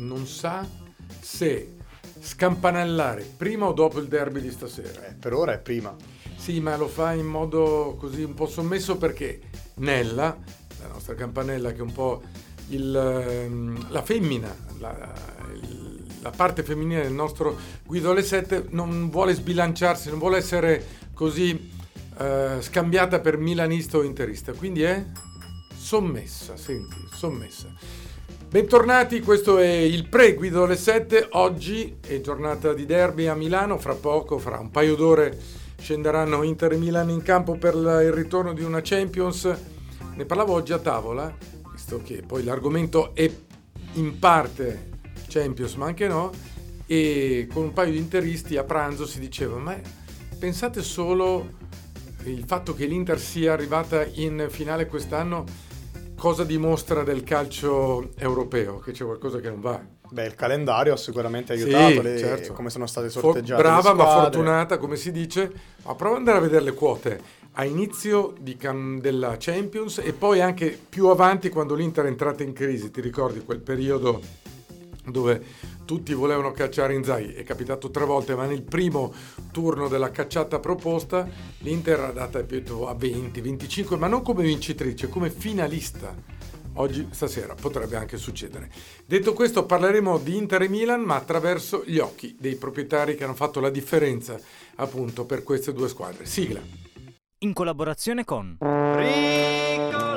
non sa se scampanellare prima o dopo il derby di stasera. Eh, per ora è prima. Sì, ma lo fa in modo così un po' sommesso perché Nella, la nostra campanella che è un po' il, ehm, la femmina, la, la parte femminile del nostro Guido alle 7 non vuole sbilanciarsi, non vuole essere così eh, scambiata per milanista o interista, quindi è sommessa, senti, sommessa. Bentornati, questo è il pre-Guido alle 7, oggi è giornata di derby a Milano, fra poco, fra un paio d'ore scenderanno Inter e Milan in campo per il ritorno di una Champions, ne parlavo oggi a tavola, visto che poi l'argomento è in parte Champions, ma anche no, e con un paio di interisti a pranzo si diceva, ma pensate solo il fatto che l'Inter sia arrivata in finale quest'anno, cosa dimostra del calcio europeo? Che c'è qualcosa che non va. Beh, il calendario ha sicuramente aiutato sì, le, certo. come sono state sorteggiate. brava ma fortunata, come si dice. Ma prova ad andare a vedere le quote a inizio cam- della Champions e poi anche più avanti quando l'Inter è entrata in crisi. Ti ricordi quel periodo dove tutti volevano cacciare Inzaghi, è capitato tre volte, ma nel primo turno della cacciata proposta l'Inter era data a 20, 25, ma non come vincitrice, come finalista. Oggi, stasera, potrebbe anche succedere. Detto questo, parleremo di Inter e Milan, ma attraverso gli occhi dei proprietari che hanno fatto la differenza appunto per queste due squadre. Sigla. In collaborazione con Ricola.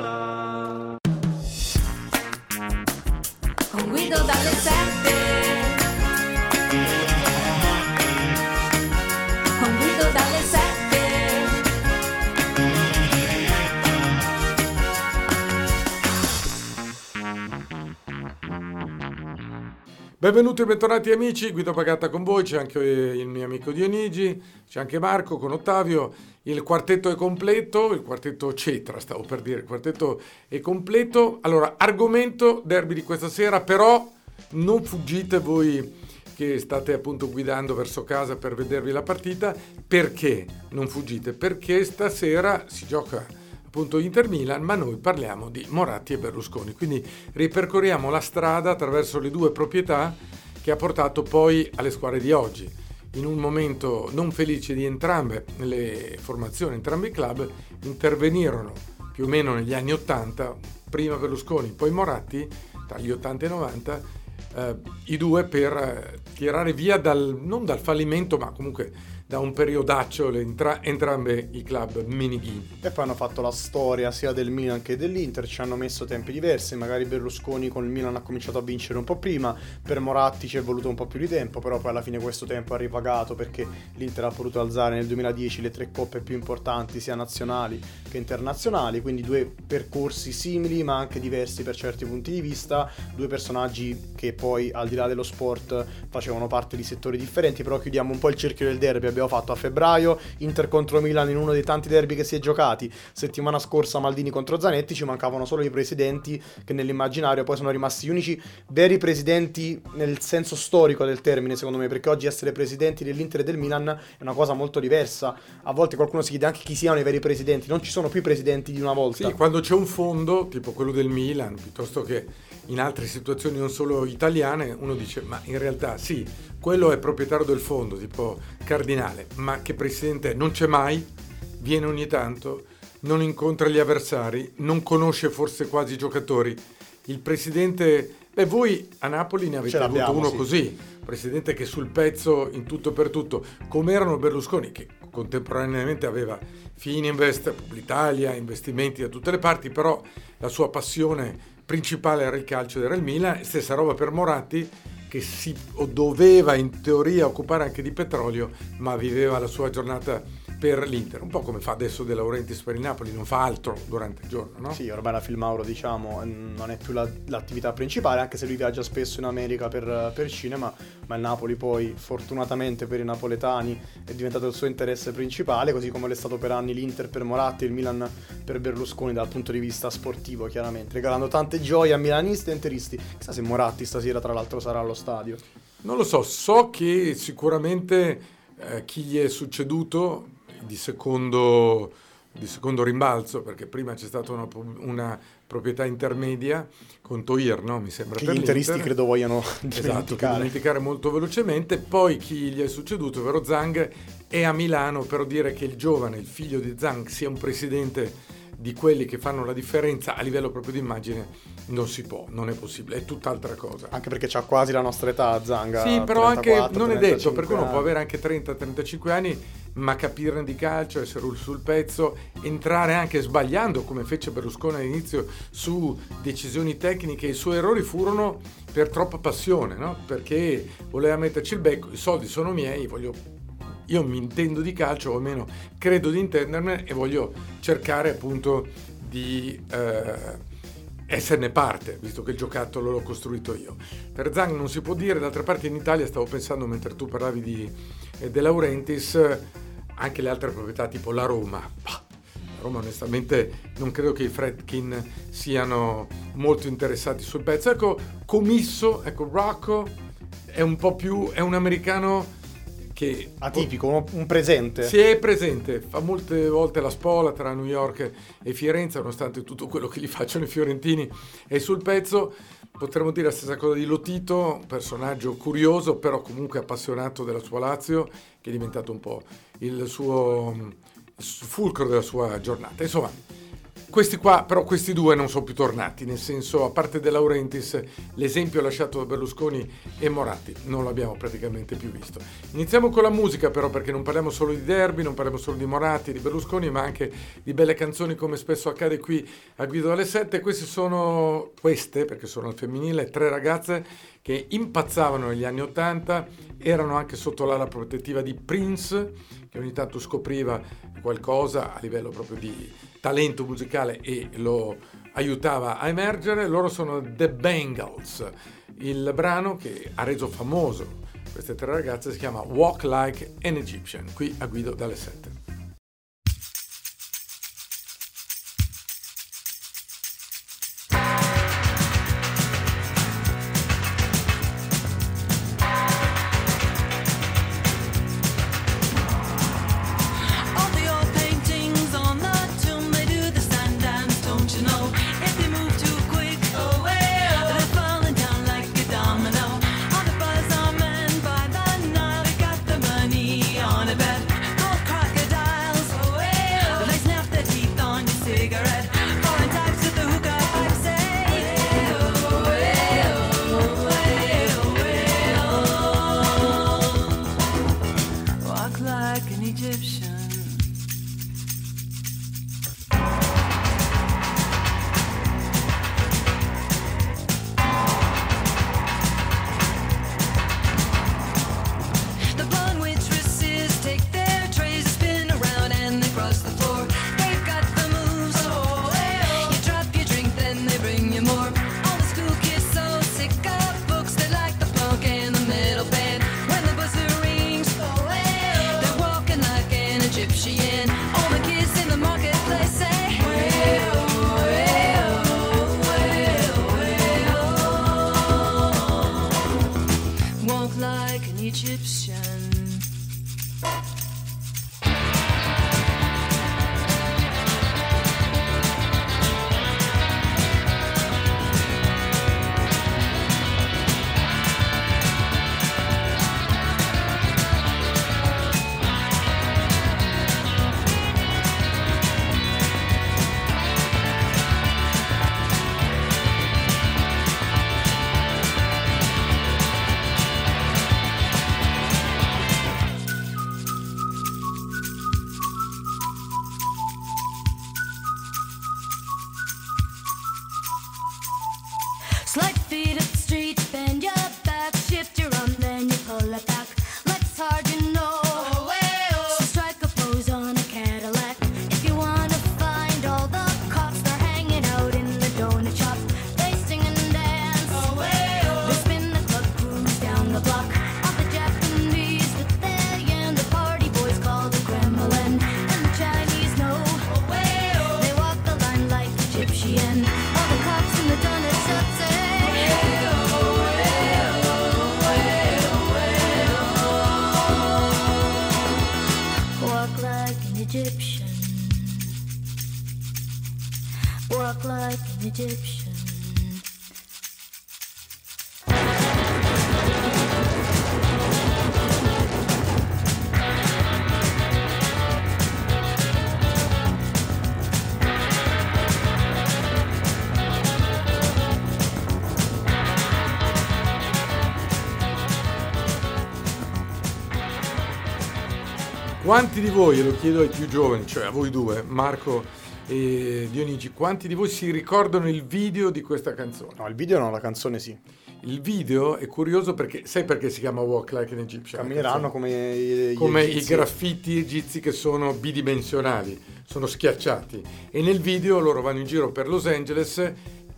Benvenuti e bentornati amici, Guido Pagata con voi, c'è anche il mio amico Dionigi, c'è anche Marco con Ottavio, il quartetto è completo, il quartetto Cetra stavo per dire, il quartetto è completo. Allora, argomento derby di questa sera, però non fuggite voi che state appunto guidando verso casa per vedervi la partita, perché non fuggite? Perché stasera si gioca appunto Inter Milan, ma noi parliamo di Moratti e Berlusconi. Quindi ripercorriamo la strada attraverso le due proprietà che ha portato poi alle squadre di oggi. In un momento non felice di entrambe le formazioni, entrambi i club intervenirono più o meno negli anni 80, prima Berlusconi, poi Moratti, tra gli 80 e i 90, eh, i due per tirare via dal, non dal fallimento, ma comunque da un periodaccio entra- entrambi i club minighini. E poi hanno fatto la storia sia del Milan che dell'Inter, ci hanno messo tempi diversi, magari Berlusconi con il Milan ha cominciato a vincere un po' prima, per Moratti ci è voluto un po' più di tempo, però poi alla fine questo tempo ha ripagato perché l'Inter ha potuto alzare nel 2010 le tre coppe più importanti sia nazionali che internazionali, quindi due percorsi simili ma anche diversi per certi punti di vista, due personaggi che poi al di là dello sport facevano parte di settori differenti, però chiudiamo un po' il cerchio del derby abbiamo fatto a febbraio, Inter contro Milan in uno dei tanti derby che si è giocati, settimana scorsa Maldini contro Zanetti, ci mancavano solo i presidenti che nell'immaginario poi sono rimasti gli unici veri presidenti nel senso storico del termine secondo me, perché oggi essere presidenti dell'Inter e del Milan è una cosa molto diversa, a volte qualcuno si chiede anche chi siano i veri presidenti, non ci sono più presidenti di una volta. Sì, quando c'è un fondo, tipo quello del Milan, piuttosto che in altre situazioni non solo italiane, uno dice ma in realtà sì, quello è proprietario del fondo, tipo Cardinale, ma che presidente? Non c'è mai, viene ogni tanto, non incontra gli avversari, non conosce forse quasi i giocatori. Il presidente, beh voi a Napoli ne avete avuto uno sì. così, presidente che sul pezzo in tutto e per tutto, come erano Berlusconi che contemporaneamente aveva Fininvest, Publitalia, investimenti da tutte le parti, però la sua passione principale era il calcio, era il Milan, stessa roba per Moratti che si doveva in teoria occupare anche di petrolio, ma viveva la sua giornata per l'Inter, un po' come fa adesso De Laurentiis per il Napoli, non fa altro durante il giorno, no? Sì, ormai la Filmauro diciamo non è più la, l'attività principale, anche se lui viaggia spesso in America per, per cinema, ma il Napoli poi fortunatamente per i napoletani è diventato il suo interesse principale, così come è stato per anni l'Inter per Moratti e il Milan per Berlusconi dal punto di vista sportivo chiaramente, regalando tante gioie a milanisti e interisti. Chissà se Moratti stasera tra l'altro sarà allo stadio. Non lo so, so che sicuramente eh, chi gli è succeduto di secondo, di secondo rimbalzo, perché prima c'è stata una, una proprietà intermedia con Toir, no? mi sembra. Che per gli interisti l'Inter. credo vogliano Esatto, dimenticare. dimenticare molto velocemente. Poi chi gli è succeduto, ovvero Zhang, è a Milano, però dire che il giovane, il figlio di Zhang, sia un presidente di quelli che fanno la differenza a livello proprio di immagine non si può, non è possibile, è tutt'altra cosa. Anche perché c'ha quasi la nostra età, Zanga. Sì, però anche 34, non è detto, 35 perché uno può avere anche 30-35 anni, ma capirne di calcio, essere sul pezzo, entrare anche sbagliando, come fece Berlusconi all'inizio, su decisioni tecniche. I suoi errori furono per troppa passione, no? perché voleva metterci il becco, i soldi sono miei, voglio io mi intendo di calcio, o almeno credo di intendermene, e voglio cercare appunto di eh, esserne parte, visto che il giocattolo l'ho costruito io. Per Zang non si può dire, d'altra parte in Italia stavo pensando, mentre tu parlavi di eh, De Laurentiis, anche le altre proprietà tipo la Roma. Bah, la Roma onestamente non credo che i Fredkin siano molto interessati sul pezzo. Ecco, Comisso, ecco Rocco, è un po' più, è un americano che Atipico, un- un presente. si è presente, fa molte volte la spola tra New York e Firenze, nonostante tutto quello che gli facciano i fiorentini è sul pezzo. Potremmo dire la stessa cosa di Lotito, personaggio curioso, però comunque appassionato della sua Lazio, che è diventato un po' il suo il fulcro della sua giornata. Insomma, questi qua, però questi due non sono più tornati, nel senso, a parte De Laurentiis, l'esempio lasciato da Berlusconi e Moratti, non l'abbiamo praticamente più visto. Iniziamo con la musica però, perché non parliamo solo di derby, non parliamo solo di Moratti, di Berlusconi, ma anche di belle canzoni come spesso accade qui a Guido alle 7. Queste sono, queste, perché sono al femminile, tre ragazze che impazzavano negli anni 80, erano anche sotto l'ala protettiva di Prince, che ogni tanto scopriva qualcosa a livello proprio di talento musicale e lo aiutava a emergere. Loro sono The Bengals. Il brano che ha reso famoso queste tre ragazze si chiama Walk Like an Egyptian, qui a Guido dalle 7. Quanti di voi, e lo chiedo ai più giovani, cioè a voi due, Marco e Dionigi, quanti di voi si ricordano il video di questa canzone? No, il video no, la canzone sì. Il video è curioso perché, sai perché si chiama Walk Like an Egyptian? Cammineranno come i, come i graffiti egizi che sono bidimensionali, sono schiacciati e nel video loro vanno in giro per Los Angeles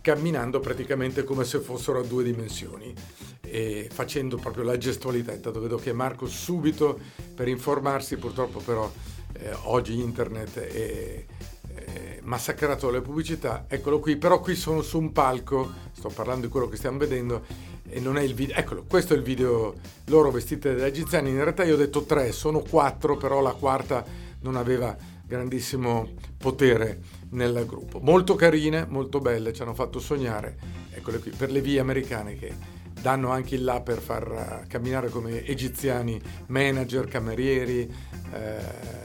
camminando praticamente come se fossero a due dimensioni e facendo proprio la gestualità. Intanto vedo che Marco subito per informarsi, purtroppo però eh, oggi internet è, è massacrato dalle pubblicità, eccolo qui, però qui sono su un palco, sto parlando di quello che stiamo vedendo e non è il video, eccolo, questo è il video loro vestite da egiziani, in realtà io ho detto tre, sono quattro, però la quarta non aveva grandissimo potere nel gruppo. Molto carine, molto belle, ci hanno fatto sognare, eccole qui, per le vie americane che danno anche il là per far eh, camminare come egiziani manager, camerieri, eh,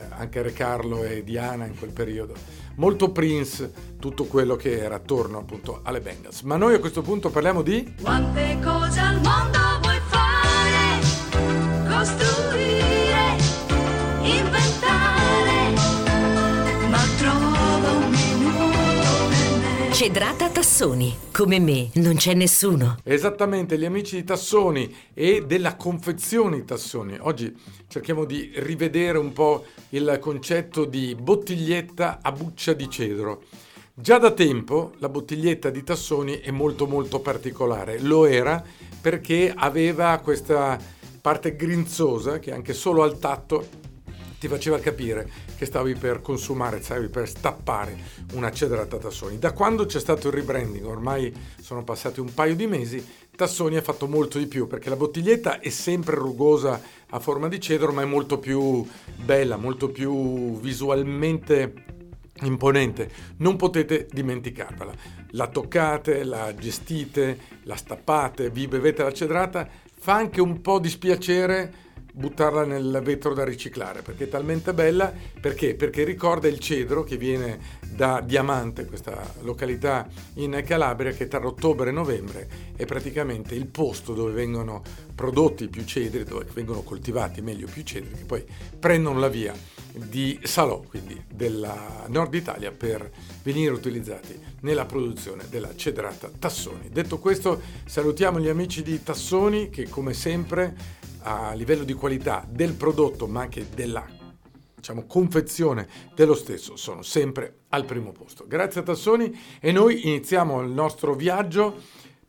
anche Re Carlo e Diana in quel periodo. Molto Prince, tutto quello che era attorno appunto alle Bengals. Ma noi a questo punto parliamo di... Quante cose al mondo vuoi fare? Costruire, inventare, Cedrata Tassoni, come me non c'è nessuno. Esattamente, gli amici di Tassoni e della confezione Tassoni. Oggi cerchiamo di rivedere un po' il concetto di bottiglietta a buccia di cedro. Già da tempo la bottiglietta di Tassoni è molto molto particolare. Lo era perché aveva questa parte grinzosa che anche solo al tatto ti faceva capire che stavi per consumare, stavi per stappare una cedrata Tassoni. Da quando c'è stato il rebranding, ormai sono passati un paio di mesi, Tassoni ha fatto molto di più perché la bottiglietta è sempre rugosa a forma di cedro, ma è molto più bella, molto più visualmente imponente. Non potete dimenticarvela. La toccate, la gestite, la stappate, vi bevete la cedrata, fa anche un po' dispiacere buttarla nel vetro da riciclare perché è talmente bella perché? perché ricorda il cedro che viene da Diamante questa località in Calabria che tra ottobre e novembre è praticamente il posto dove vengono prodotti più cedri dove vengono coltivati meglio più cedri che poi prendono la via di Salò quindi della Nord Italia per venire utilizzati nella produzione della cedrata Tassoni detto questo salutiamo gli amici di Tassoni che come sempre a livello di qualità del prodotto ma anche della diciamo, confezione dello stesso sono sempre al primo posto. Grazie a Tassoni e noi iniziamo il nostro viaggio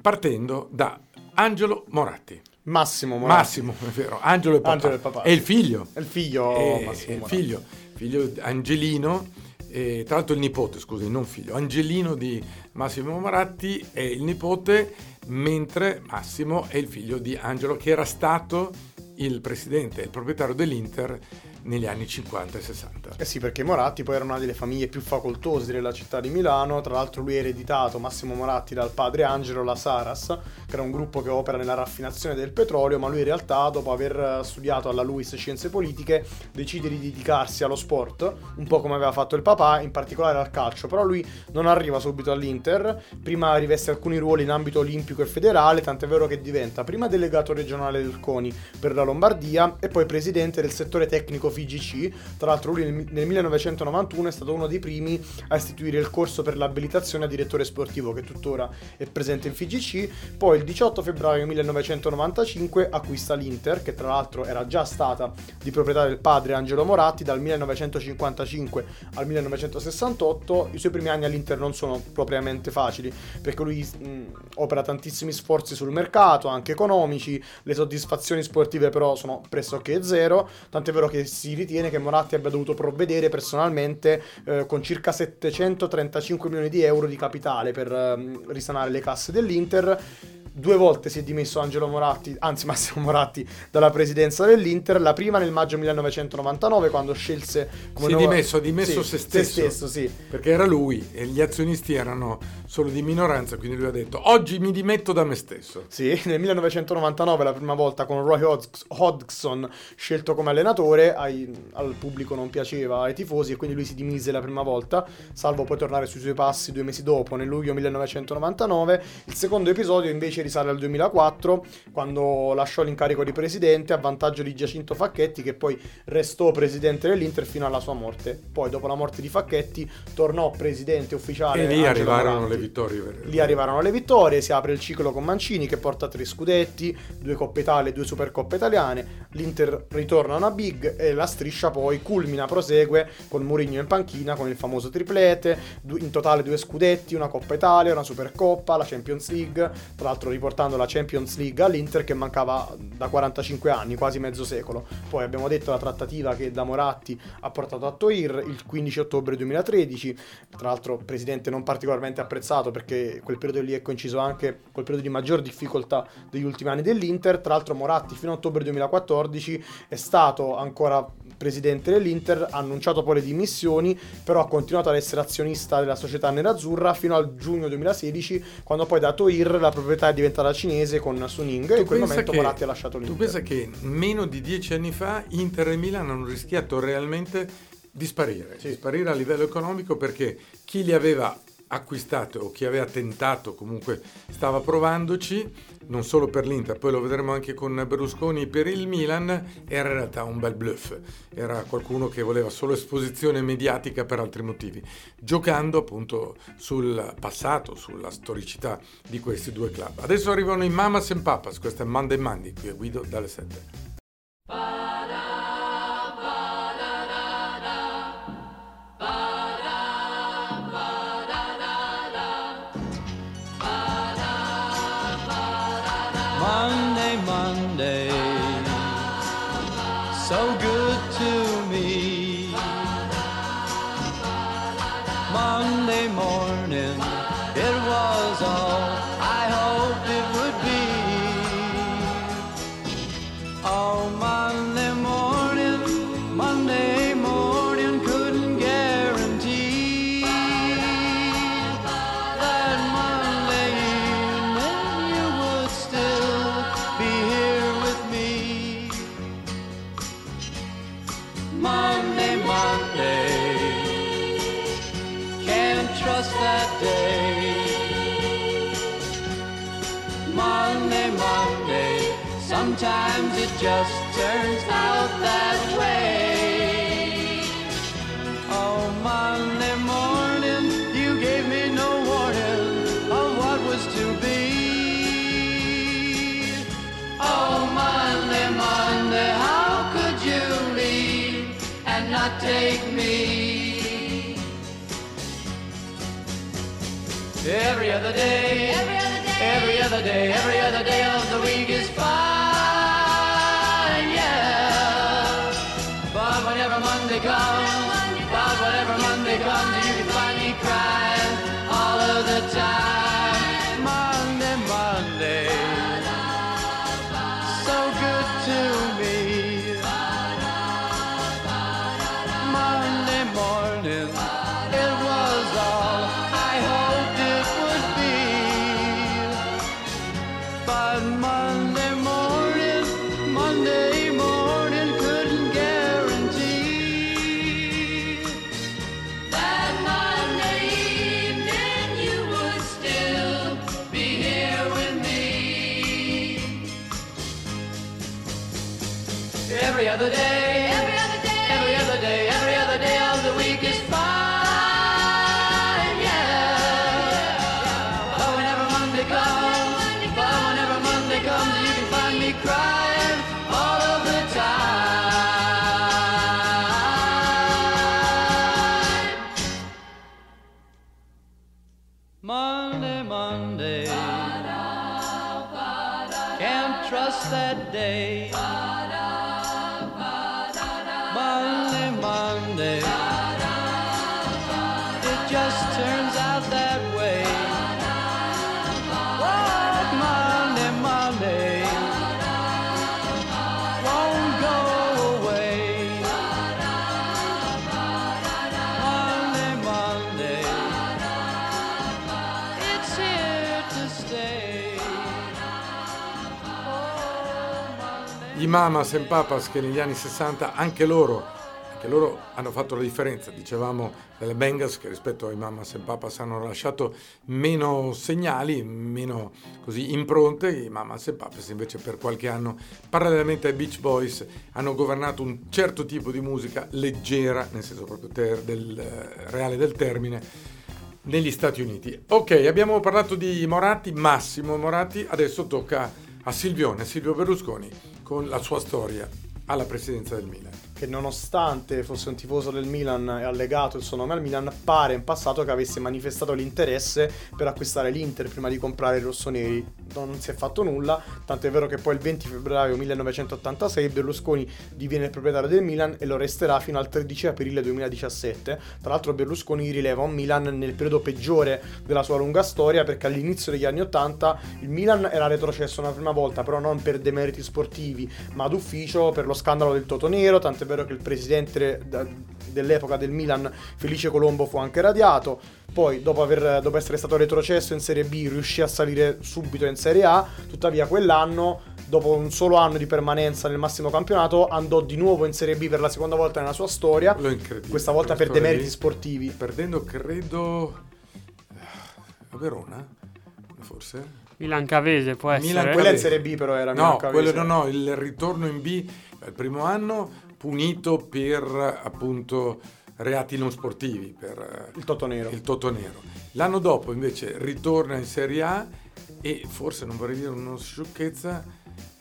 partendo da Angelo Moratti. Massimo Moratti. Massimo, è vero, Angelo è papà. Angelo è papà, È il figlio. È il figlio È- Massimo è il Moratti. figlio, figlio di Angelino, e tra l'altro il nipote, scusi, non figlio, Angelino di Massimo Moratti è il nipote, mentre Massimo è il figlio di Angelo che era stato il presidente il proprietario dell'Inter negli anni 50 e 60. Eh sì, perché Moratti poi era una delle famiglie più facoltose della città di Milano, tra l'altro lui ha ereditato Massimo Moratti dal padre Angelo La Saras, che era un gruppo che opera nella raffinazione del petrolio, ma lui in realtà dopo aver studiato alla LUIS Scienze Politiche decide di dedicarsi allo sport, un po' come aveva fatto il papà, in particolare al calcio, però lui non arriva subito all'Inter, prima riveste alcuni ruoli in ambito olimpico e federale, tant'è vero che diventa prima delegato regionale del CONI per la Lombardia e poi presidente del settore tecnico FIGC, tra l'altro lui nel, nel 1991 è stato uno dei primi a istituire il corso per l'abilitazione a direttore sportivo che tuttora è presente in FIGC, poi il 18 febbraio 1995 acquista l'Inter che tra l'altro era già stata di proprietà del padre Angelo Moratti dal 1955 al 1968, i suoi primi anni all'Inter non sono propriamente facili perché lui mh, opera tantissimi sforzi sul mercato, anche economici, le soddisfazioni sportive però sono pressoché zero, tant'è vero che si ritiene che Moratti abbia dovuto provvedere personalmente eh, con circa 735 milioni di euro di capitale per ehm, risanare le casse dell'Inter. Due volte si è dimesso Angelo Moratti, anzi Massimo Moratti, dalla presidenza dell'Inter. La prima nel maggio 1999 quando scelse come Si è nuova- dimesso, ha dimesso Sì, se stesso. Se stesso, sì. Perché era lui e gli azionisti erano solo di minoranza, quindi lui ha detto oggi mi dimetto da me stesso. Sì, nel 1999 la prima volta con Roy Hodgs- Hodgson scelto come allenatore, ai- al pubblico non piaceva, ai tifosi e quindi lui si dimise la prima volta, salvo poi tornare sui suoi passi due mesi dopo, nel luglio 1999. Il secondo episodio invece risale al 2004, quando lasciò l'incarico di presidente a vantaggio di Giacinto Facchetti, che poi restò presidente dell'Inter fino alla sua morte. Poi dopo la morte di Facchetti tornò presidente ufficiale. e lì Angelo arrivarono Moratti. le vittorie. vere. Lì arrivarono le vittorie, si apre il ciclo con Mancini che porta tre scudetti, due Coppe Italia e due Supercoppe italiane. L'Inter ritorna a una big e la striscia poi culmina, prosegue con Mourinho in panchina con il famoso triplete, in totale due scudetti, una Coppa Italia, una Supercoppa, la Champions League, tra l'altro riportando la Champions League all'Inter che mancava da 45 anni, quasi mezzo secolo. Poi abbiamo detto la trattativa che da Moratti ha portato a Toir il 15 ottobre 2013, tra l'altro presidente non particolarmente apprezzato perché quel periodo lì è coinciso anche col periodo di maggior difficoltà degli ultimi anni dell'Inter, tra l'altro Moratti fino a ottobre 2014 è stato ancora presidente dell'Inter, ha annunciato poi le dimissioni, però ha continuato ad essere azionista della società nerazzurra fino al giugno 2016, quando poi da Toir la proprietà è diventata cinese con Suning e in quel momento che- Moratti ha lasciato Tu l'Inter. pensa che meno di dieci anni fa Inter e Milan hanno rischiato realmente di sparire, Sì. di sparire a livello economico perché chi li aveva acquistate o chi aveva tentato comunque stava provandoci non solo per l'Inter, poi lo vedremo anche con Berlusconi per il Milan, era in realtà un bel bluff, era qualcuno che voleva solo esposizione mediatica per altri motivi, giocando appunto sul passato, sulla storicità di questi due club. Adesso arrivano i Mamas and Papas, questa è Monday Monday, qui a Guido dalle 7. Other day, every other day, every other day, every other day of the week is fine, yeah. But whenever Monday comes, Mamas and Papas che negli anni 60 anche loro, anche loro hanno fatto la differenza. Dicevamo delle Bengals che rispetto ai Mamas and Papas hanno lasciato meno segnali, meno così impronte. I Mamas and Papas invece per qualche anno, parallelamente ai Beach Boys, hanno governato un certo tipo di musica leggera, nel senso proprio ter- del eh, reale del termine, negli Stati Uniti. Ok, abbiamo parlato di Moratti, Massimo Moratti, adesso tocca a Silvione, Silvio Berlusconi, con la sua storia alla presidenza del Milan. Che nonostante fosse un tifoso del Milan e allegato il suo nome al Milan, pare in passato che avesse manifestato l'interesse per acquistare l'Inter prima di comprare i rossoneri. Non si è fatto nulla, tanto è vero che poi il 20 febbraio 1986 Berlusconi diviene il proprietario del Milan e lo resterà fino al 13 aprile 2017. Tra l'altro Berlusconi rileva un Milan nel periodo peggiore della sua lunga storia perché all'inizio degli anni 80 il Milan era retrocesso una prima volta, però non per demeriti sportivi, ma d'ufficio per lo scandalo del Toto Nero, tanto è vero che il presidente dell'epoca del Milan, Felice Colombo, fu anche radiato. Poi, dopo, aver- dopo essere stato retrocesso in Serie B, riuscì a salire subito in Serie A. Tuttavia, quell'anno, dopo un solo anno di permanenza nel massimo campionato, andò di nuovo in Serie B per la seconda volta nella sua storia. È incredibile. Questa volta per demeriti sportivi. Perdendo, credo, a Verona, forse? Milan Cavese può essere. Milan Quella in. Serie B, però era No, Milan Cavese. quello no, no, il ritorno in B il primo anno punito per appunto reati non sportivi, per eh, Il Toto Nero. il Toto Nero. L'anno dopo invece ritorna in Serie A e forse non vorrei dire una sciocchezza,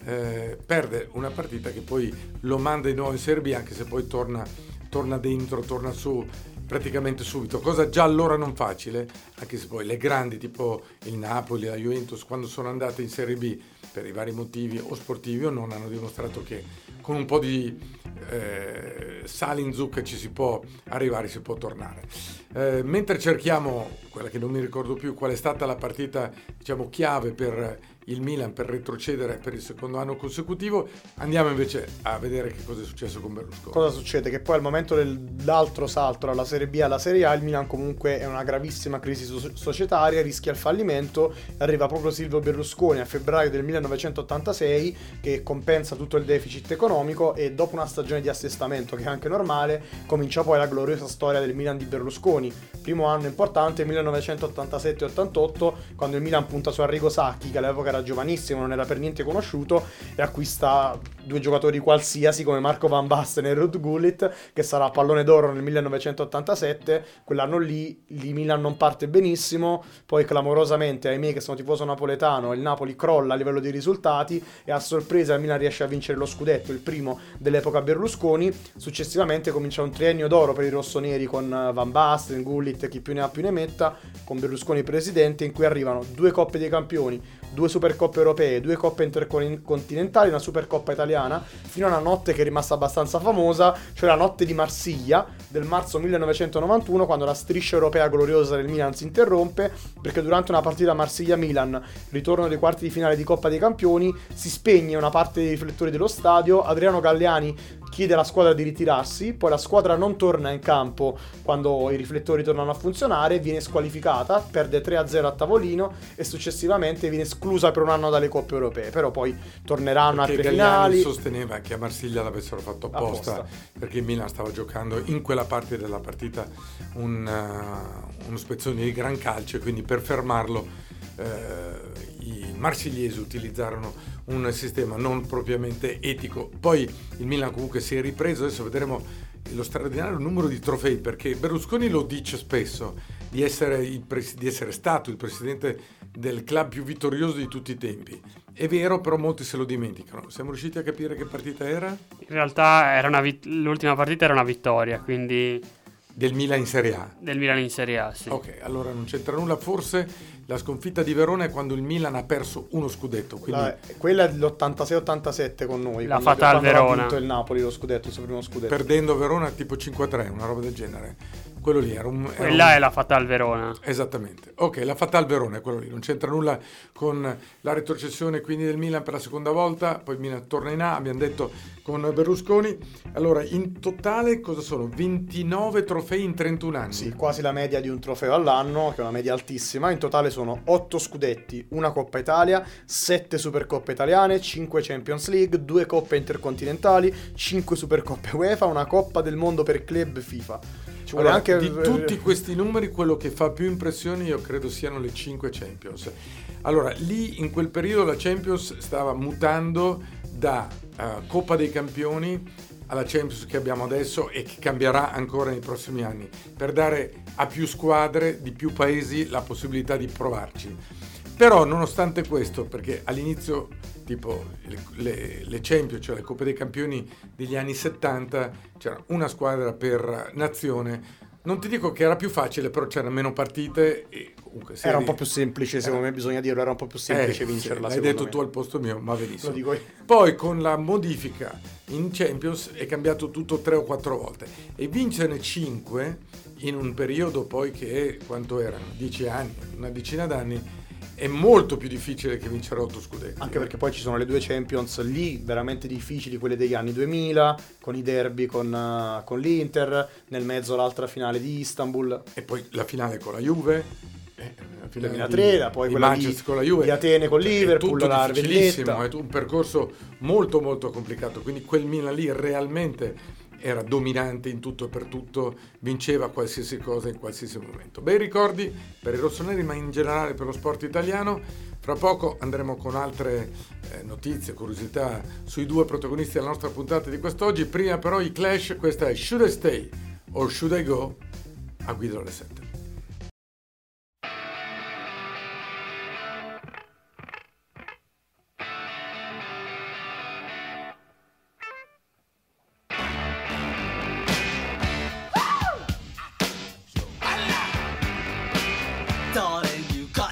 eh, perde una partita che poi lo manda di nuovo in Serie B anche se poi torna, torna dentro, torna su praticamente subito, cosa già allora non facile, anche se poi le grandi tipo il Napoli, la Juventus, quando sono andate in Serie B per i vari motivi o sportivi o non, hanno dimostrato che con un po' di eh, sale in zucca ci si può arrivare, si può tornare. Eh, mentre cerchiamo quella che non mi ricordo più qual è stata la partita diciamo chiave per il Milan per retrocedere per il secondo anno consecutivo, andiamo invece a vedere che cosa è successo con Berlusconi. Cosa succede? Che poi al momento dell'altro salto dalla Serie B alla Serie A il Milan comunque è una gravissima crisi so- societaria, rischia il fallimento, arriva proprio Silvio Berlusconi a febbraio del 1986 che compensa tutto il deficit economico e dopo una stagione di assestamento che è anche normale comincia poi la gloriosa storia del Milan di Berlusconi. Primo anno importante 1987-88 quando il Milan punta su Arrigo Sacchi che all'epoca era giovanissimo, non era per niente conosciuto e acquista due giocatori qualsiasi come Marco Van Basten e Ruud Gullit che sarà pallone d'oro nel 1987 quell'anno lì il Milan non parte benissimo. Poi clamorosamente ahimè che sono tifoso napoletano il Napoli crolla a livello di risultati e a sorpresa il Milan riesce a vincere lo scudetto il primo dell'epoca Berlusconi. Successivamente comincia un triennio d'oro per i rossoneri con Van Basten, Gullit chi più ne ha più ne metta con Berlusconi presidente in cui arrivano due coppe dei campioni due supercoppe europee, due coppe intercontinentali, una supercoppa italiana, fino a una notte che è rimasta abbastanza famosa, cioè la notte di Marsiglia del marzo 1991, quando la striscia europea gloriosa del Milan si interrompe, perché durante una partita Marsiglia-Milan, ritorno dei quarti di finale di Coppa dei Campioni, si spegne una parte dei riflettori dello stadio, Adriano Galliani chiede alla squadra di ritirarsi, poi la squadra non torna in campo quando i riflettori tornano a funzionare, viene squalificata, perde 3-0 a tavolino e successivamente viene esclusa per un anno dalle coppe europee, però poi torneranno Perché altre Galliani finali. sosteneva che a Marsiglia l'avessero fatto apposta, Apposta. perché il Milan stava giocando in quella parte della partita un, uh, uno spezzone di gran calcio e quindi per fermarlo eh, i marsigliesi utilizzarono un sistema non propriamente etico. Poi il Milan comunque si è ripreso, adesso vedremo lo straordinario numero di trofei perché Berlusconi lo dice spesso di essere, il pres- di essere stato il presidente del club più vittorioso di tutti i tempi. È vero, però molti se lo dimenticano. Siamo riusciti a capire che partita era? In realtà era una vit- l'ultima partita era una vittoria, quindi Del Milan in Serie A. del Milan in Serie A, sì. Ok, allora non c'entra nulla. Forse la sconfitta di Verona è quando il Milan ha perso uno scudetto. Quindi La- quella è dell'86-87 con noi. La Fatal quando ha Verona. vinto il Napoli lo scudetto, il suo primo scudetto. perdendo Verona tipo 5-3, una roba del genere. Quello lì era un... era Quella un- è la Fatal Verona. Esattamente. Ok, la Fatal Verona è quello lì, non c'entra nulla con la retrocessione quindi del Milan per la seconda volta, poi il Milan torna in A, abbiamo detto con Berlusconi. Allora, in totale cosa sono? 29 trofei in 31 anni. Sì, quasi la media di un trofeo all'anno, che è una media altissima. In totale sono 8 scudetti, una Coppa Italia, 7 Supercoppe italiane, 5 Champions League, 2 Coppe intercontinentali, 5 Supercoppe UEFA, una Coppa del Mondo per club FIFA. Ci vuole Allora, anche di tutti questi numeri quello che fa più impressione io credo siano le 5 Champions. Allora, lì in quel periodo la Champions stava mutando da eh, Coppa dei Campioni alla Champions che abbiamo adesso e che cambierà ancora nei prossimi anni, per dare a più squadre di più paesi la possibilità di provarci. Però nonostante questo, perché all'inizio tipo le, le, le Champions, cioè le Coppe dei Campioni degli anni 70, c'era una squadra per nazione, non ti dico che era più facile, però c'erano meno partite e comunque Era un po' più semplice, secondo me bisogna dirlo, era un po' più semplice eh, vincerla. l'hai detto me. tu al posto mio, ma benissimo. Poi con la modifica in Champions è cambiato tutto tre o quattro volte e vincerne cinque in un periodo poi che quanto erano? Dieci anni, una decina d'anni, è molto più difficile che vincere otto scudetti. Anche perché poi ci sono le due Champions lì veramente difficili, quelle degli anni 2000, con i derby con, eh, con l'Inter, nel mezzo l'altra finale di Istanbul. E poi la finale con la Juve. eh, la finale 2003, la- poi di quella di- con la Juve. di Atene con È Liverpool, tutto la è un percorso molto molto complicato, quindi quel Milan lì realmente era dominante in tutto e per tutto, vinceva qualsiasi cosa in qualsiasi momento. Bei ricordi per i rossoneri, ma in generale per lo sport italiano. Fra poco andremo con altre eh, notizie, curiosità sui due protagonisti della nostra puntata di quest'oggi. Prima però i Clash, questa è Should I Stay or Should I Go? A guida alle 7.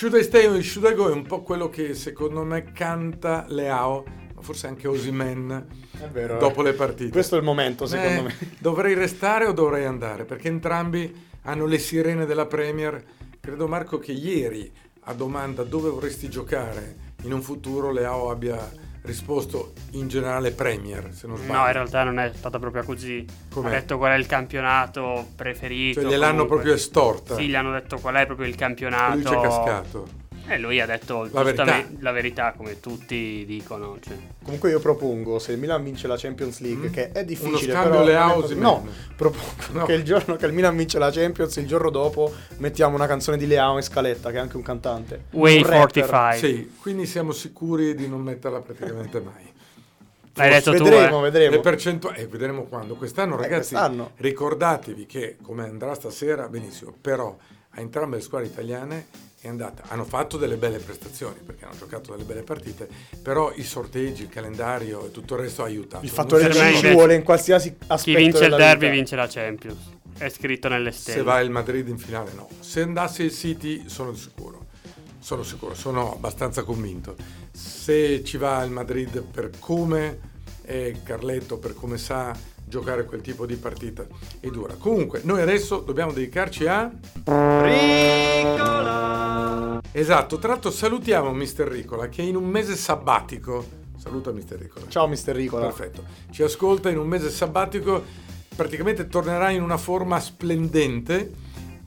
Should I Stay o Should I Go è un po' quello che secondo me canta Leao, ma forse anche Osimen vero. dopo eh. le partite. Questo è il momento, secondo Eh, me. Dovrei restare o dovrei andare? Perché entrambi hanno le sirene della Premier. Credo Marco che ieri a domanda dove vorresti giocare in un futuro Leao abbia risposto in generale Premier, se non sbaglio. No, in realtà non è stata proprio così. Com'è? Ha detto qual è il campionato preferito. Cioè gliel'hanno comunque. proprio estorta. Sì, gli hanno detto qual è proprio il E campionato. lui ci è cascato. E lui ha detto La verità. la verità, come tutti dicono. cioè. Comunque io propongo, se il Milan vince la Champions League, Mm. che è difficile, Uno scambio però... Osimhen. No, propongo No. che il giorno che il Milan vince la Champions, il giorno dopo mettiamo una canzone di Leao in scaletta, che è anche un cantante. Way Un rapper. 45. Sì, quindi siamo sicuri di non metterla praticamente mai. L'hai detto tu, vedremo, eh. vedremo. Le percentuali, eh, vedremo quando. Quest'anno, Eh, ragazzi, quest'anno. ricordatevi che come andrà stasera, benissimo, però a entrambe le squadre italiane è andata. Hanno fatto delle belle prestazioni perché hanno giocato delle belle partite, però i sorteggi, il calendario e tutto il resto ha aiutato. Il fattore me ci vuole in qualsiasi aspetto Chi vince il derby vita. vince la Champions. È scritto nelle Se stelle. va il Madrid in finale, no. Se andasse il City, sono sicuro. Sono sicuro, sono abbastanza convinto. Se ci va il Madrid per come è Carletto, per come sa giocare quel tipo di partita, è dura. Comunque, noi adesso dobbiamo dedicarci a. Esatto, tra l'altro salutiamo Mister Ricola che è in un mese sabbatico. Saluta Mister Ricola. Ciao Mister Ricola. Perfetto. Ci ascolta in un mese sabbatico, praticamente tornerà in una forma splendente,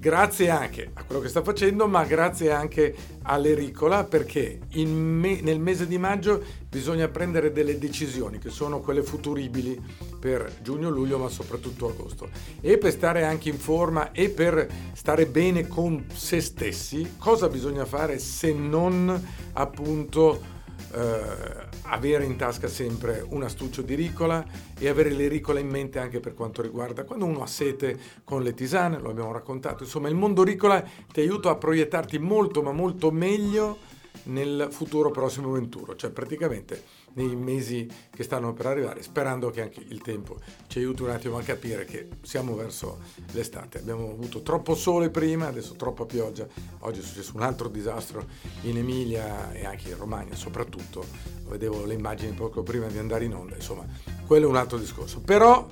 grazie anche a quello che sta facendo, ma grazie anche all'Ericola, perché me- nel mese di maggio bisogna prendere delle decisioni che sono quelle futuribili per giugno-luglio, ma soprattutto agosto. E per stare anche in forma e per stare bene con se stessi, cosa bisogna fare se non appunto eh, avere in tasca sempre un astuccio di ricola e avere le ricole in mente anche per quanto riguarda quando uno ha sete con le tisane, lo abbiamo raccontato. Insomma, il mondo ricola ti aiuta a proiettarti molto ma molto meglio nel futuro prossimo venturo, cioè praticamente nei mesi che stanno per arrivare, sperando che anche il tempo ci aiuti un attimo a capire che siamo verso l'estate. Abbiamo avuto troppo sole prima, adesso troppa pioggia, oggi è successo un altro disastro in Emilia e anche in Romagna soprattutto, vedevo le immagini poco prima di andare in onda, insomma, quello è un altro discorso. Però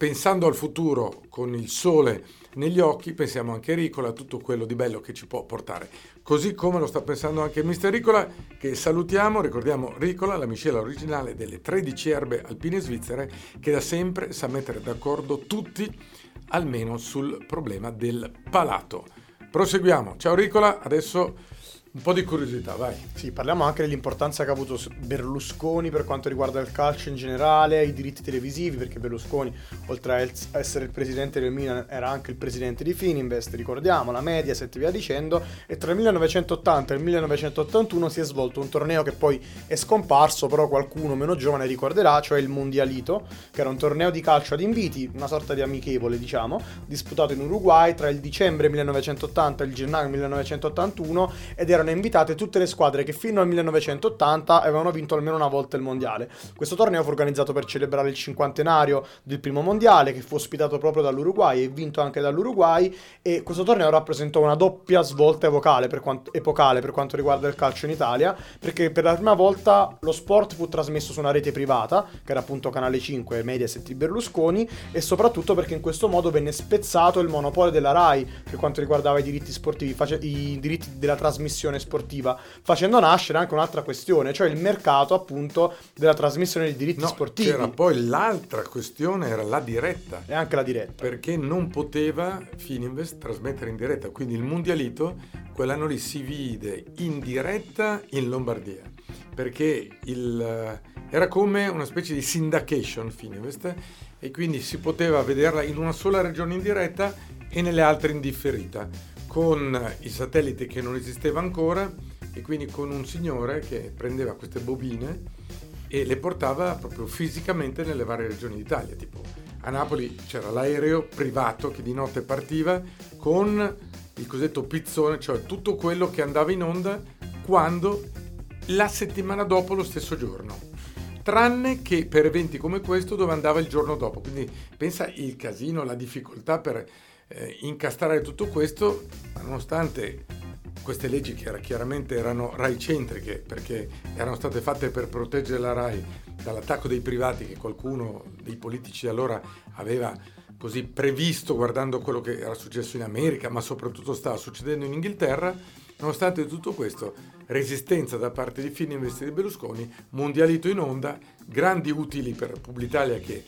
pensando al futuro con il sole negli occhi, pensiamo anche a Ricola, a tutto quello di bello che ci può portare. Così come lo sta pensando anche mister Ricola, che salutiamo, ricordiamo Ricola, la miscela originale delle 13 erbe alpine svizzere, che da sempre sa mettere d'accordo tutti, almeno sul problema del palato. Proseguiamo. Ciao Ricola, adesso un po' di curiosità, vai. Sì, parliamo anche dell'importanza che ha avuto Berlusconi per quanto riguarda il calcio in generale, i diritti televisivi, perché Berlusconi, oltre a es- essere il presidente del Milan, era anche il presidente di Fininvest, ricordiamo, la Mediaset e via dicendo, e tra il 1980 e il 1981 si è svolto un torneo che poi è scomparso, però qualcuno meno giovane ricorderà, cioè il Mondialito, che era un torneo di calcio ad inviti, una sorta di amichevole, diciamo, disputato in Uruguay tra il dicembre 1980 e il gennaio 1981 ed erano invitate tutte le squadre che fino al 1980 avevano vinto almeno una volta il mondiale. Questo torneo fu organizzato per celebrare il cinquantenario del primo mondiale che fu ospitato proprio dall'Uruguay e vinto anche dall'Uruguay e questo torneo rappresentò una doppia svolta epocale per quanto, epocale per quanto riguarda il calcio in Italia perché per la prima volta lo sport fu trasmesso su una rete privata che era appunto Canale 5 Mediaset di Berlusconi e soprattutto perché in questo modo venne spezzato il monopolio della RAI per quanto riguardava i diritti sportivi, i diritti della trasmissione sportiva, facendo nascere anche un'altra questione, cioè il mercato appunto della trasmissione dei diritti No, sportivi c'era poi l'altra questione, era la diretta. e anche la diretta. perché non poteva Fininvest trasmettere in diretta, quindi il mondialito quell'anno lì si vide in diretta in Lombardia, perché il, eh, era come una specie di syndication Fininvest e quindi si poteva vederla in una sola regione in diretta e nelle altre in differita, con il satellite che non esisteva ancora e quindi con un signore che prendeva queste bobine e le portava proprio fisicamente nelle varie regioni d'Italia. Tipo a Napoli c'era l'aereo privato che di notte partiva con il cosiddetto pizzone, cioè tutto quello che andava in onda quando la settimana dopo lo stesso giorno. Tranne che per eventi come questo dove andava il giorno dopo. Quindi pensa il casino, la difficoltà per eh, incastrare tutto questo, nonostante queste leggi che era- chiaramente erano Rai-centriche, perché erano state fatte per proteggere la Rai dall'attacco dei privati che qualcuno dei politici allora aveva così previsto guardando quello che era successo in America, ma soprattutto stava succedendo in Inghilterra, nonostante tutto questo, resistenza da parte di Fininvest e di Berlusconi, mondialito in onda, grandi utili per Publitalia che,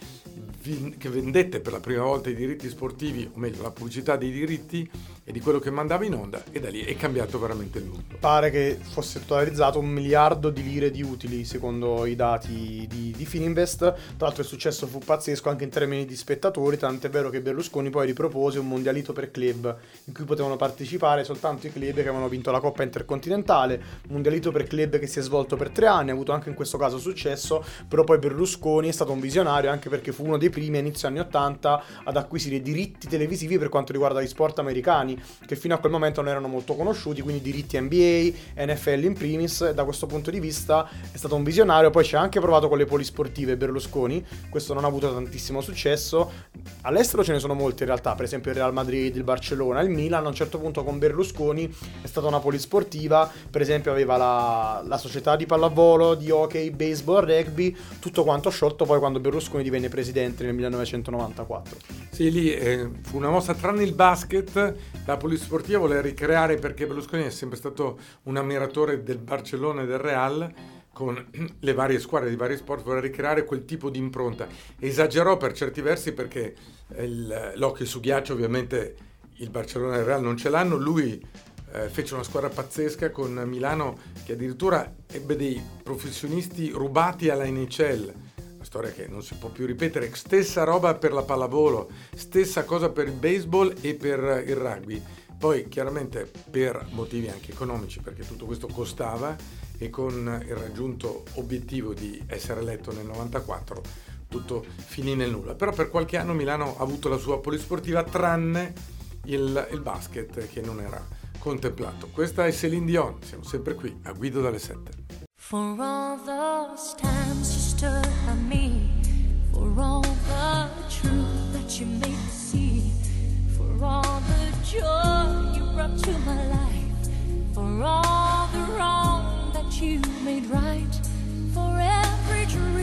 che vendette per la prima volta i diritti sportivi, o meglio la pubblicità dei diritti e di quello che mandava in onda, e da lì è cambiato veramente il mondo. Pare che fosse totalizzato un miliardo di lire di utili secondo i dati di, di Fininvest. Tra l'altro il successo fu pazzesco anche in termini di spettatori, tant'è vero che Berlusconi poi ripropose un mondialito per club in cui potevano partecipare soltanto i club che avevano vinto la Coppa Intercontinentale, mondialito per club che si è svolto per tre anni, ha avuto anche in questo caso successo, però poi Berlusconi è stato un visionario anche perché fu uno dei primi a inizio anni 80 ad acquisire diritti televisivi per quanto riguarda gli sport americani che fino a quel momento non erano molto conosciuti, quindi diritti NBA, NFL in primis, da questo punto di vista è stato un visionario, poi ci ha anche provato con le polisportive Berlusconi, questo non ha avuto tantissimo successo, all'estero ce ne sono molti in realtà, per esempio il Real Madrid, il Barcellona, il Milan, a un certo punto con Berlusconi è stata una polisportiva, per esempio aveva la, la società di pallavolo, di hockey, baseball, rugby, tutto quanto sciolto poi quando Berlusconi divenne presidente nel 1994. Sì, lì eh, fu una mossa, tranne il basket, la polisportiva vuole ricreare perché Berlusconi è sempre stato un ammiratore del Barcellona e del Real con le varie squadre di vari sport, vuole ricreare quel tipo di impronta. Esagerò per certi versi perché il- l'hockey su ghiaccio ovviamente il Barcellona e il Real non ce l'hanno, lui eh, fece una squadra pazzesca con Milano che addirittura ebbe dei professionisti rubati alla NHL una storia che non si può più ripetere, stessa roba per la pallavolo, stessa cosa per il baseball e per il rugby. Poi chiaramente per motivi anche economici, perché tutto questo costava e con il raggiunto obiettivo di essere eletto nel 94 tutto finì nel nulla. Però per qualche anno Milano ha avuto la sua polisportiva tranne il, il basket che non era contemplato. Questa è Celine Dion, siamo sempre qui a Guido dalle 7. For all those times you stood by me, for all the truth that you made me see, for all the joy you brought to my life, for all the wrong that you made right, for every dream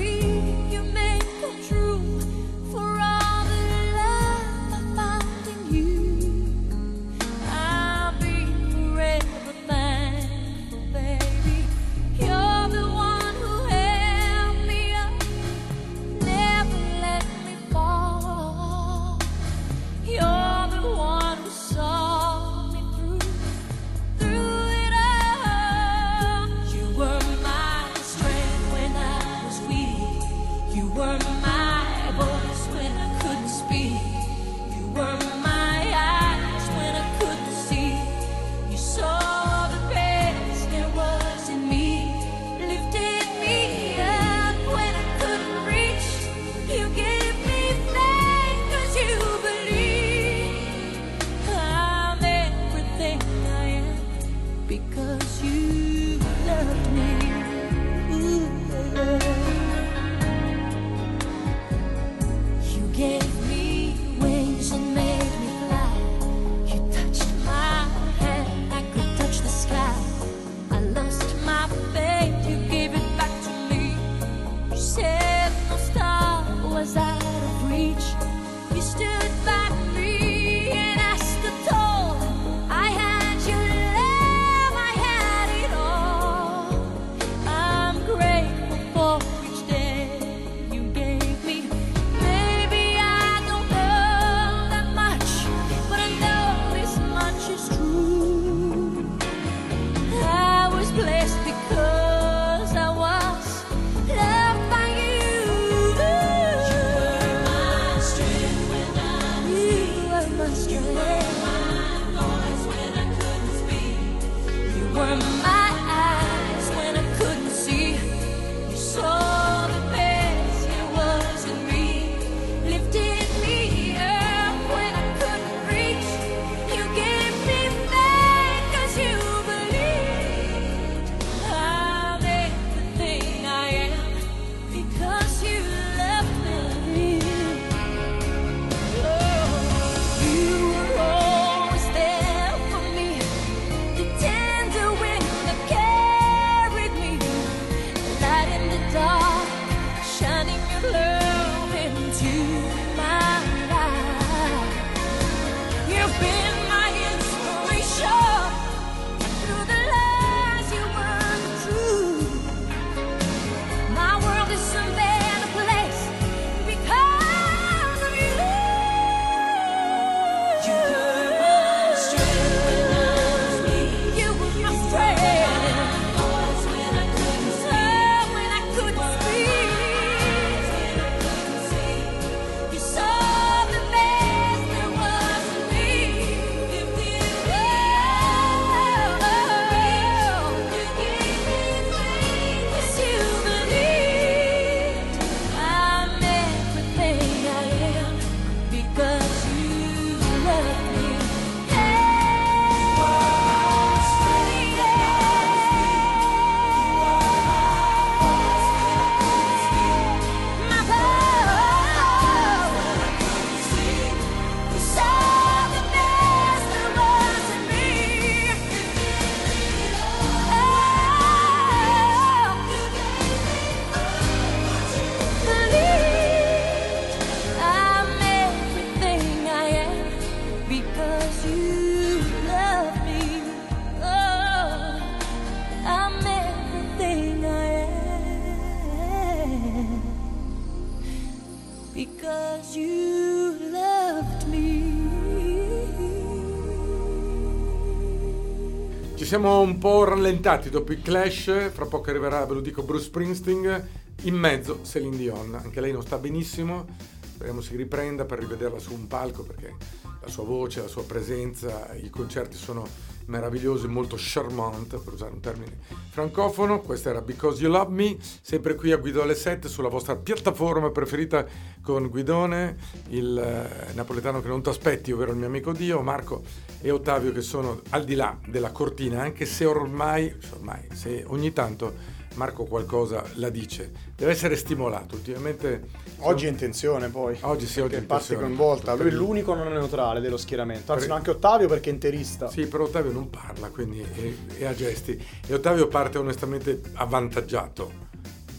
siamo un po' rallentati dopo i clash, fra poco arriverà, ve lo dico, Bruce Springsteen, in mezzo Celine Dion, anche lei non sta benissimo, speriamo si riprenda per rivederla su un palco perché la sua voce, la sua presenza, i concerti sono meravigliosi, molto charmante, per usare un termine francofono. Questa era Because You Love Me, sempre qui a Guido alle 7 sulla vostra piattaforma preferita con Guidone, il eh, napoletano che non ti aspetti, ovvero il mio amico Dio, Marco e Ottavio che sono al di là della cortina, anche se ormai, ormai se ogni tanto Marco qualcosa la dice, deve essere stimolato. Ultimamente Oggi è in tensione poi. Oggi sì, oggi è parte coinvolta. Lui è l'unico non neutrale dello schieramento. Anzi, Per- anche Ottavio perché è interista. Sì, però Ottavio non parla, quindi è, è a gesti. E Ottavio parte onestamente avvantaggiato,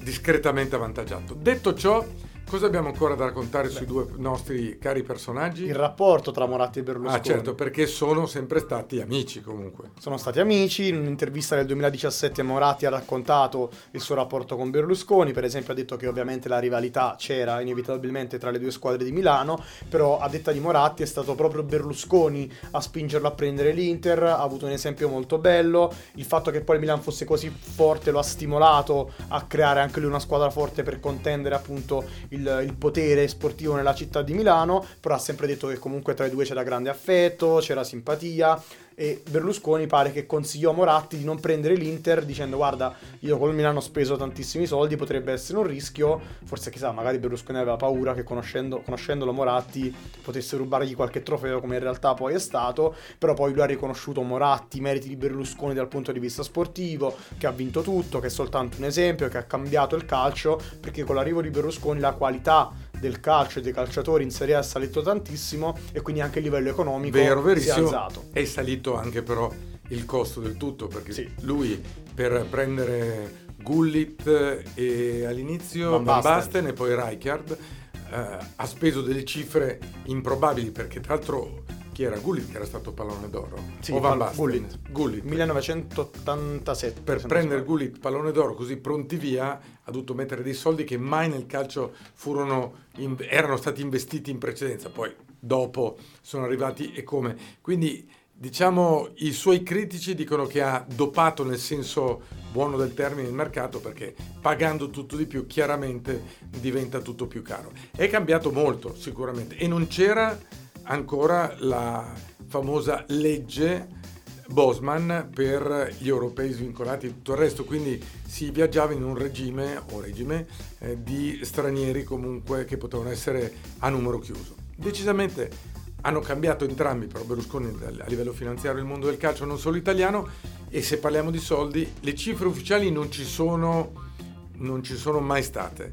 discretamente avvantaggiato. Detto ciò, cosa abbiamo ancora da raccontare sui due nostri cari personaggi? Il rapporto tra Moratti e Berlusconi. Ah, certo, perché sono sempre stati amici comunque. Sono stati amici, in un'intervista del 2017 Moratti ha raccontato il suo rapporto con Berlusconi, per esempio ha detto che ovviamente la rivalità c'era inevitabilmente tra le due squadre di Milano, però a detta di Moratti è stato proprio Berlusconi a spingerlo a prendere l'Inter, ha avuto un esempio molto bello, il fatto che poi il Milan fosse così forte lo ha stimolato a creare anche lui una squadra forte per contendere appunto il, il potere sportivo nella città di Milano, però ha sempre detto che comunque tra i due c'era grande affetto, c'era simpatia e Berlusconi pare che consigliò a Moratti di non prendere l'Inter dicendo guarda io col Milano ho speso tantissimi soldi potrebbe essere un rischio. Forse chissà magari Berlusconi aveva paura che conoscendo, conoscendolo Moratti potesse rubargli qualche trofeo come in realtà poi è stato. Però poi lui ha riconosciuto Moratti i meriti di Berlusconi dal punto di vista sportivo che ha vinto tutto che è soltanto un esempio che ha cambiato il calcio perché con l'arrivo di Berlusconi la qualità del calcio e dei calciatori in Serie A è salito tantissimo e quindi anche il livello economico Vero, si è verissimo. alzato È salito anche però il costo del tutto, perché Sì. lui per prendere Gullit e all'inizio Van. Basten e poi Rijkaard eh, ha speso delle cifre improbabili, perché tra l'altro chi era Gullit che era stato pallone d'oro? Sì, o Van Basten? Gullit. Gullit. 1987 per prendere. Gullit pallone d'oro così pronti via ha dovuto mettere dei soldi che mai nel calcio furono in- erano stati investiti in precedenza poi dopo sono arrivati e come quindi diciamo i suoi critici dicono che ha dopato nel senso buono del termine il mercato perché pagando tutto di più chiaramente diventa tutto più caro è cambiato molto sicuramente e non c'era ancora la famosa legge Bosman per gli europei svincolati e tutto il resto, quindi si viaggiava in un regime o regime eh, di stranieri comunque che potevano essere a numero chiuso. Decisamente hanno cambiato entrambi, però Berlusconi a livello finanziario il mondo del calcio non solo italiano e se parliamo di soldi le cifre ufficiali non ci sono, non ci sono mai state,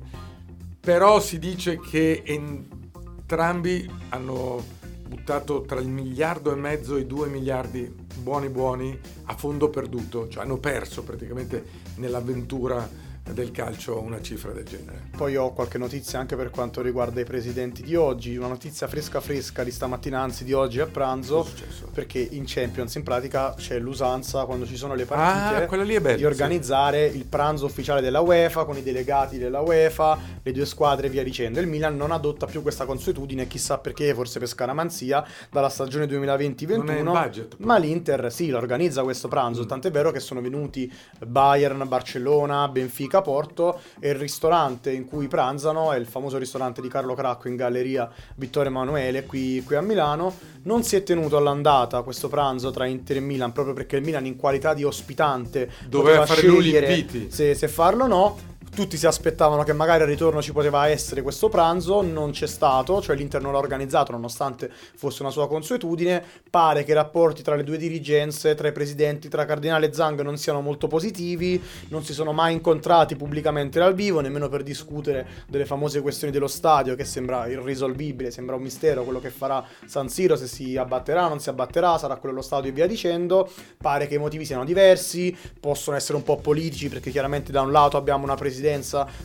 però si dice che entrambi hanno buttato tra il miliardo e mezzo e i due miliardi buoni buoni a fondo perduto, cioè hanno perso praticamente nell'avventura del calcio una cifra del genere. Poi ho qualche notizia anche per quanto riguarda i presidenti di oggi, una notizia fresca fresca di stamattina, anzi di oggi a pranzo, perché in Champions in pratica c'è l'usanza quando ci sono le partite Ah, lì è bella, di organizzare il pranzo ufficiale della UEFA con i delegati della UEFA, le due squadre e via dicendo. Il Milan non adotta più questa consuetudine, chissà perché, forse per scaramanzia, dalla stagione 2020-21. Non è il budget, però. Ma l'Inter sì, organizza questo pranzo, tant'è vero che sono venuti Bayern, Barcellona, Benfica, Porto e il ristorante in cui pranzano è il famoso ristorante di Carlo Cracco in Galleria Vittorio Emanuele qui, qui a Milano. Non si è tenuto all'andata questo pranzo tra Inter e Milan proprio perché il Milan in qualità di ospitante Doveva fare lui gli scegliere inviti. se, se farlo o no. Tutti si aspettavano che magari al ritorno ci poteva essere questo pranzo, non c'è stato, cioè l'Inter non l'ha organizzato nonostante fosse una sua consuetudine. Pare che i rapporti tra le due dirigenze, tra i presidenti, tra Cardinale e Zang non siano molto positivi, non si sono mai incontrati pubblicamente dal vivo, nemmeno per discutere delle famose questioni dello stadio che sembra irrisolvibile, sembra un mistero quello che farà San Siro, se si abbatterà, non si abbatterà, sarà quello lo stadio e via dicendo. Pare che i motivi siano diversi, possono essere un po' politici perché chiaramente da un lato abbiamo una presidenza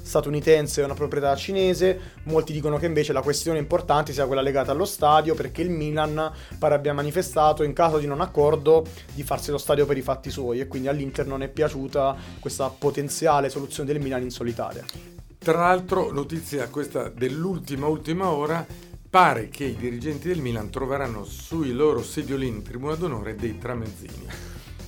statunitense e una proprietà cinese, molti dicono che invece la questione importante sia quella legata allo stadio perché il Milan pare abbia manifestato in caso di non accordo di farsi lo stadio per i fatti suoi e quindi all'Inter non è piaciuta questa potenziale soluzione del Milan in solitaria. Tra l'altro, notizia questa dell'ultima ultima ora, pare che i dirigenti del Milan troveranno sui loro sediolini in tribuna d'onore dei tramezzini.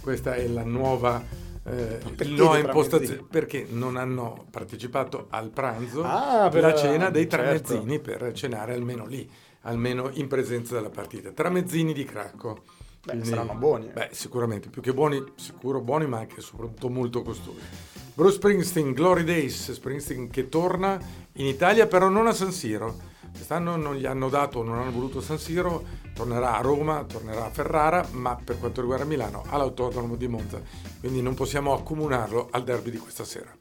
questa è la nuova eh, perché dei impostazione perché non hanno partecipato al pranzo Ah, per- la cena dei certo. tramezzini per cenare almeno lì almeno in presenza della partita. Tramezzini di Cracco. Beh, saranno buoni, eh. beh sicuramente più che buoni sicuro buoni ma anche soprattutto molto costosi. Bruce Springsteen Glory Days Springsteen che torna in Italia però non a San Siro Quest'anno non gli hanno dato, non hanno voluto San Siro, tornerà a Roma, tornerà a Ferrara, ma per quanto riguarda Milano all'Autodromo di Monza. Quindi non possiamo accomunarlo al derby di questa sera.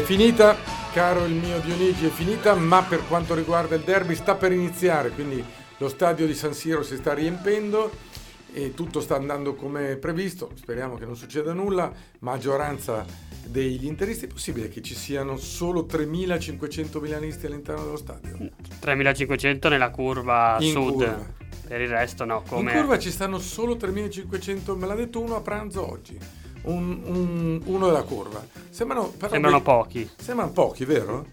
È finita, caro il mio Dionigi, è finita, ma per quanto riguarda il derby sta per iniziare, quindi lo stadio di San Siro si sta riempendo e tutto sta andando come previsto, speriamo che non succeda nulla, maggioranza degli interisti, è possibile che ci siano solo 3.500 milanisti all'interno dello stadio? 3500 nella curva In sud. curva. Per il resto no, come... In curva ci stanno solo 3.500, me l'ha detto uno a pranzo oggi. Un- un- uno della curva. Sembrano, però Sembrano dei- pochi. Sembrano pochi, vero?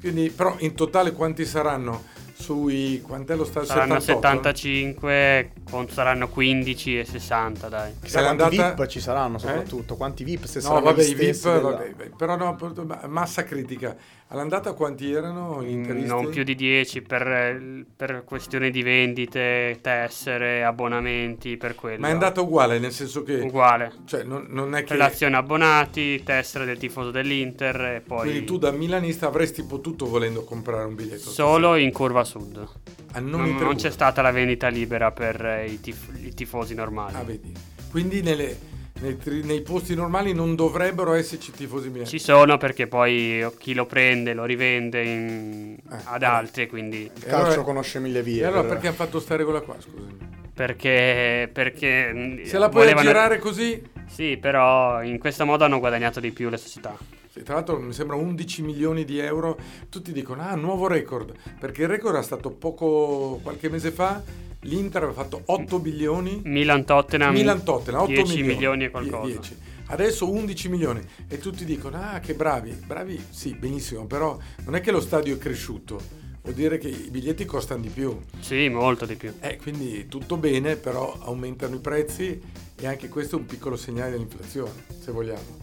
Quindi, però in totale quanti saranno? Sui quant'è lo stadio? Saranno 78? 75, con- saranno 15 e 60, dai. Chissà È quanti andata- VIP ci saranno Eh? soprattutto, quanti VIP se No, saranno vabbè, i VIP, della- vabbè, però no, ma- massa critica. All'andata quanti erano gli interisti? Non più di 10 per, per questioni di vendite, tessere, abbonamenti, per quello. Ma è andata uguale, nel senso che... uguale. Cioè, non, non è che... Relazione abbonati, tessere del tifoso dell'Inter e poi Quindi tu da milanista avresti potuto volendo comprare un biglietto. solo in curva sud. Ah, non Non, non c'è stata la vendita libera per eh, i, tif- i tifosi normali. Ah, vedi. Quindi nelle- nei, tri- nei posti normali non dovrebbero esserci tifosi milanesi. Ci sono perché poi chi lo prende lo rivende in- Eh, ad altri, quindi Il calcio allora- conosce mille vie. E allora per- perché hanno fatto sta regola qua, scusami? perché, perché mm, Se la puoi volevano- aggirare così... Sì, però in questo modo hanno guadagnato di più le società. Sì, tra l'altro mi sembra 11 milioni di euro. Tutti dicono, ah, nuovo record. Perché il record era stato poco, qualche mese fa. L'Inter aveva fatto 8 bilioni. Milan Tottenham Milan Tottenham, 8 10 milioni. milioni e qualcosa. 10. Adesso 11 milioni. E tutti dicono, ah, che bravi. Bravi, sì, benissimo. Però non è che lo stadio è cresciuto. Vuol dire che i biglietti costano di più. Sì, molto di più. Eh, quindi tutto bene, però aumentano i prezzi e anche questo è un piccolo segnale dell'inflazione, se vogliamo.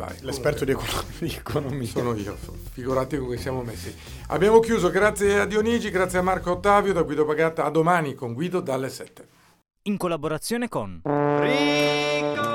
Vai, L'esperto di, economia. sono io, figurati come siamo messi. Abbiamo chiuso, grazie a Dionigi, grazie a Marco Ottavio, da Guido Pagata, a domani con Guido dalle 7. In collaborazione con Ring